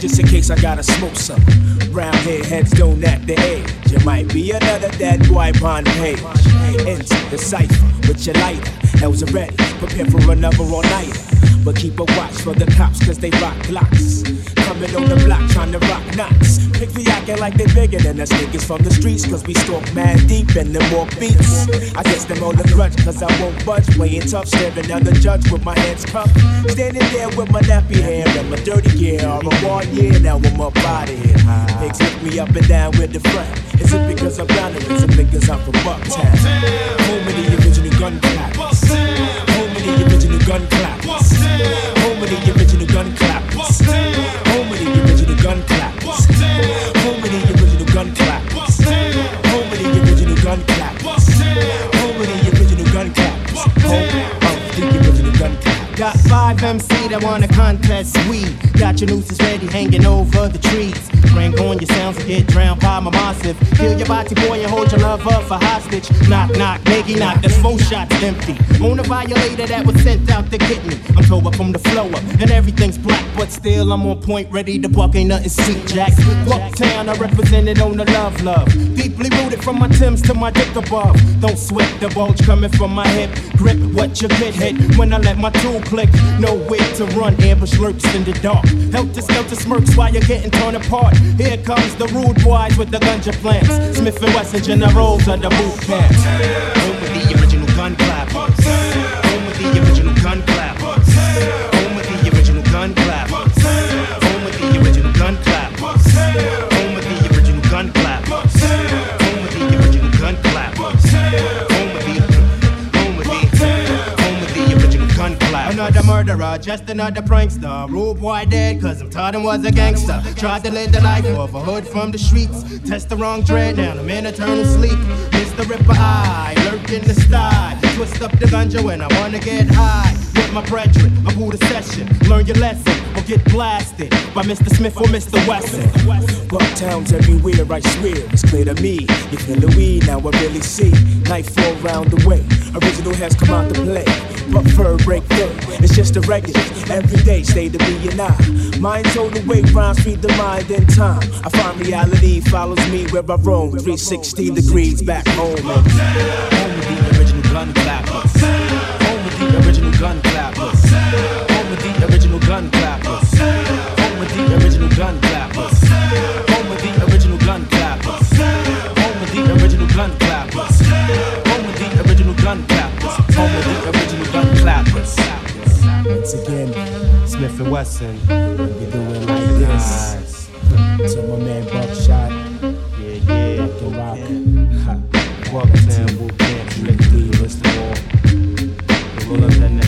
just in case I gotta smoke some. Round here, heads don't act the age. You might be another dead boy on page. Enter the cipher with your lighter. L's are ready, prepare for another all nighter. But keep a watch for the cops, cause they rock blocks. Coming on the block, trying to rock knots. Pick the acting like they bigger than us niggas from the streets, cause we stalk mad deep and them more beats. I guess them all the grudge, cause I won't budge. Playing tough, staring down the judge with my hands cupped. Standing there with my nappy hair and my dirty gear. All a one year, now I'm up out of here. Pigs me up and down with the front. Is it because I'm down or is it because I'm from Bucktown? Home of the original gun clappers. Gun clappers. Home of the original gun clappers. Home of the original gun clappers. Home of the original gun clappers. Home of the original gun clappers. Home of the original gun clappers. Home of the original gun clappers. Got five MC that wanna contest we Got your nooses ready hanging over the trees train going, your sounds will get drowned by my massive. Kill your body, boy, and hold your love up for hostage. Knock, knock, Maggie, knock, that's four shots empty. On a violator that was sent out to get me. I'm told up from the flow up, and everything's black, but still I'm on point, ready to buck, ain't nothing sweet, Jack. Bucktown, I represented on the love, love. Deeply rooted from my Timbs to my dick above. Don't sweat the bulge coming from my hip. Grip what you get hit when I let my tool click. Nowhere to run, ambush lurks in the dark. Helter skelter smirks while you're getting torn apart. Here comes the rude boys with the ganja plants. Smith and Wesson generals the boot camps. With the original gun clappers. Just another prankster. Rude boy dead, cause I'm taught him was a gangster. Tried to live the life of a hood from the streets. Test the wrong dread, now I'm in eternal sleep. Mr. Ripper Eye, lurk in the sky. Twist up the ganja when I wanna get high. With my brethren, I pull the session. Learn your lesson or get blasted by Mr. Smith or Mr. Wesson. Bucktowns everywhere, I swear. It's clear to me. You feel the weed, now I really see. Nightfall round the way. Original has come out to play. But fur break through. It's just a regular. Every day, stay to be and I. Mind told the way, rhymes feed the mind in time. I find reality follows me where I roam. 360 degrees back home. Home with the original gun clappers. Home with the original gun clappers. Home with the original gun clappers. Original gun clappers. Home with the original gun clappers. Home with the original gun clappers. Home with the original gun clappers. Home with the original gun clappers. once again, Smith and Wesson. we do it like this. To my man Buckshot, Yeah, yeah. Fucking Rock. Ha. Bucktown, Boot Camp, Trick D, Mr. Wall. Roll up that next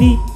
be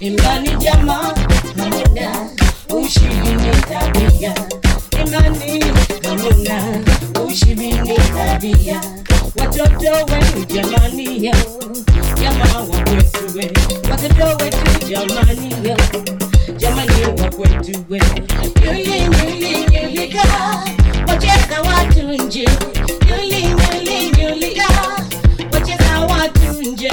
imani jamaa hamuna ushibini tabia. Imani hamuna ushibini tabia. Watoto wenu jamani yo. Jamaa wa kwetu we. Watoto wetu jamani yo. Jamani wa kwetu we. Yuli yuli yulika wacheza watu nje. Yuli yuli yulika wacheza watu nje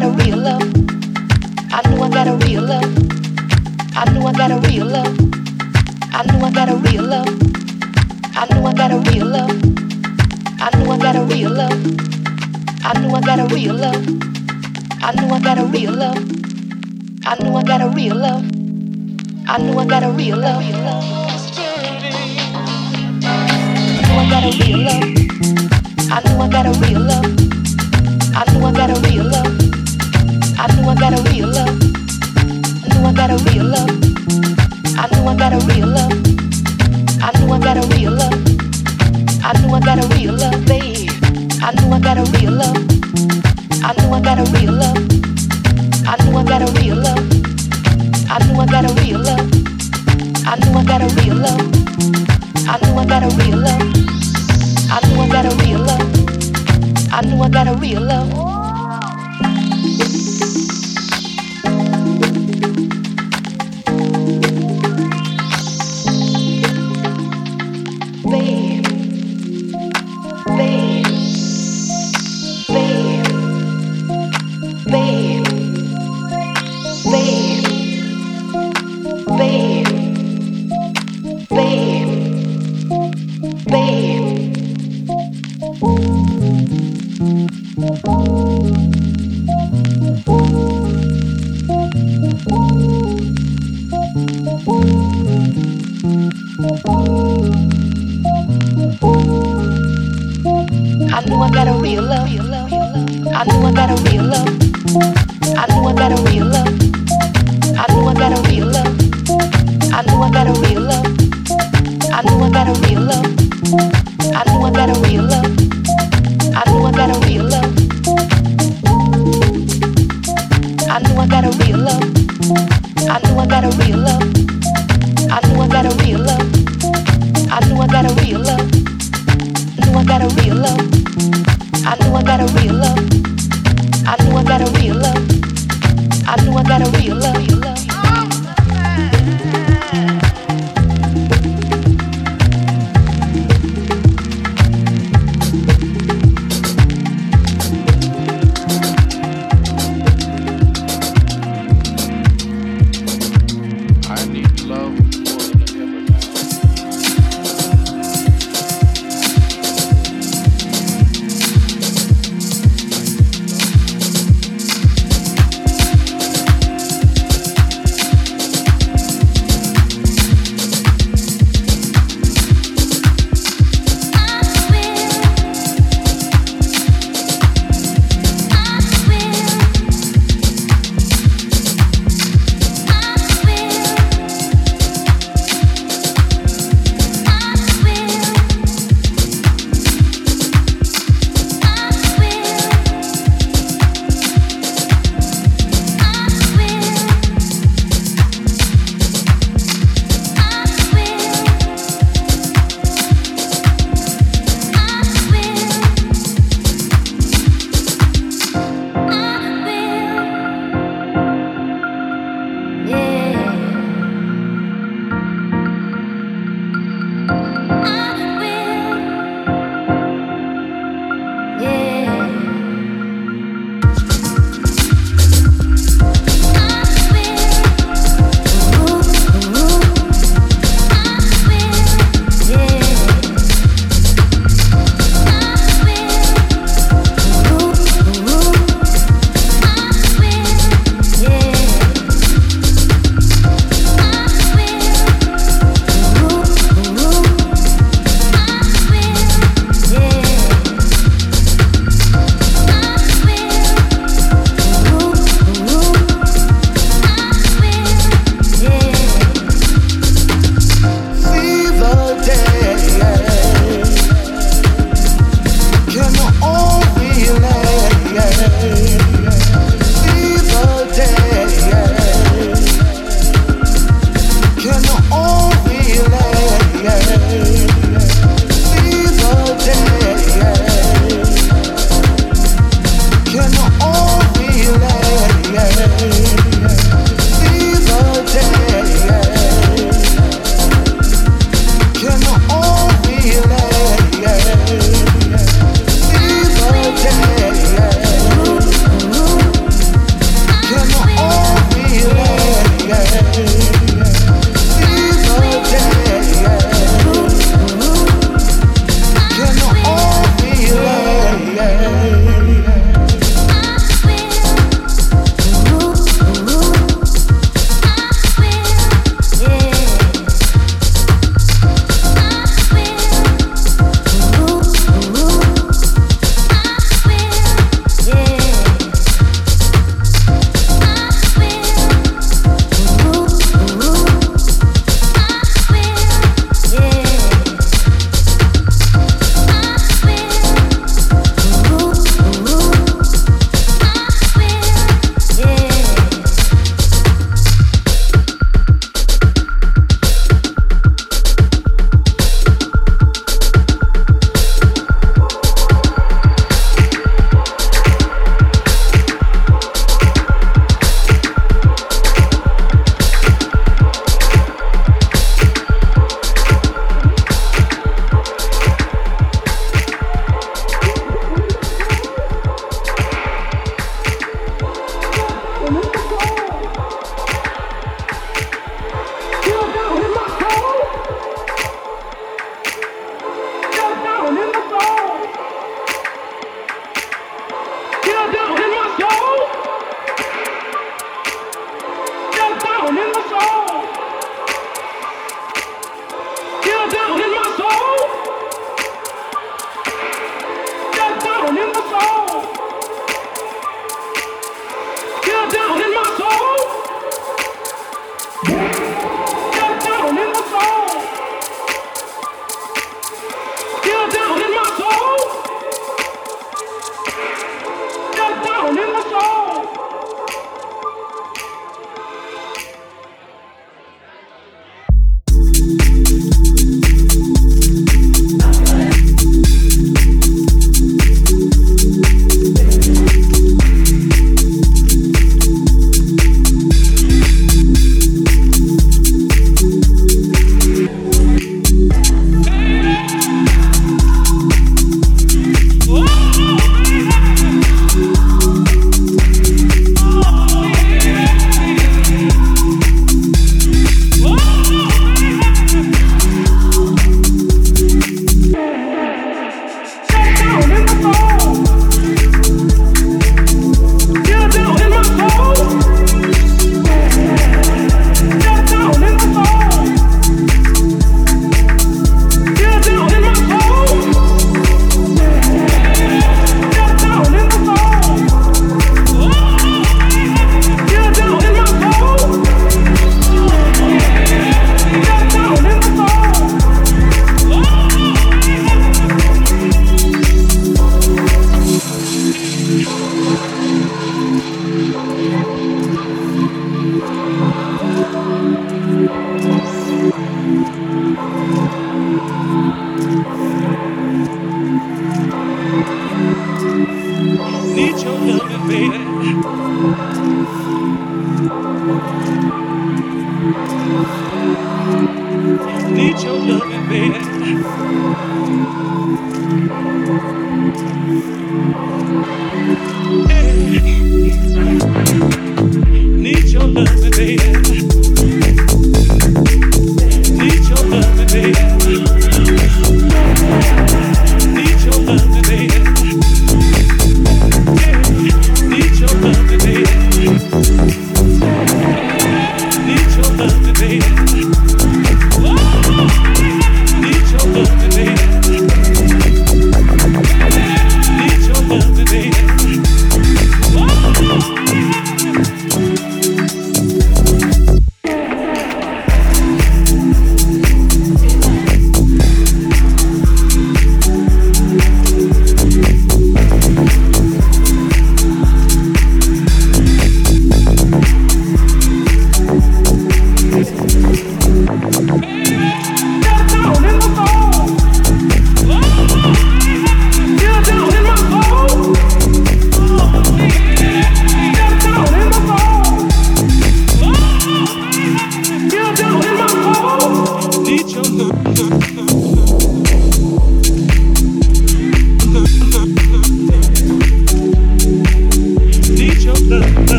got a real love. I knew I got a real love. I knew I got a real love. I knew I got a real love. I knew I got a real love. I knew I got a real love. I knew I got a real love. I knew I got a real love. I knew I got a real love. I knew I got a real love. I knew I got a real love. I knew I got a real love. I knew I got a real love. I knew I got a real love. I knew I got a real love. I knew I got a real love. I knew I got a real love. I knew I got a real love, babe. I knew I got a real love. I knew I got a real love. I knew I got a real love. I knew I got a real love. I knew I got a real love. I knew I got a real love. I knew I got a real love. I knew I got a real love.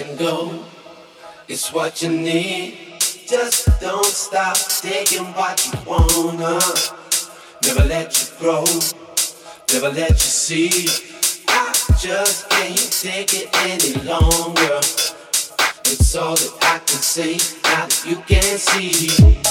And go, it's what you need. Just don't stop taking what you wanna. Never let you grow, never let you see. I just can't take it any longer. It's all that I can say, now that you can't see.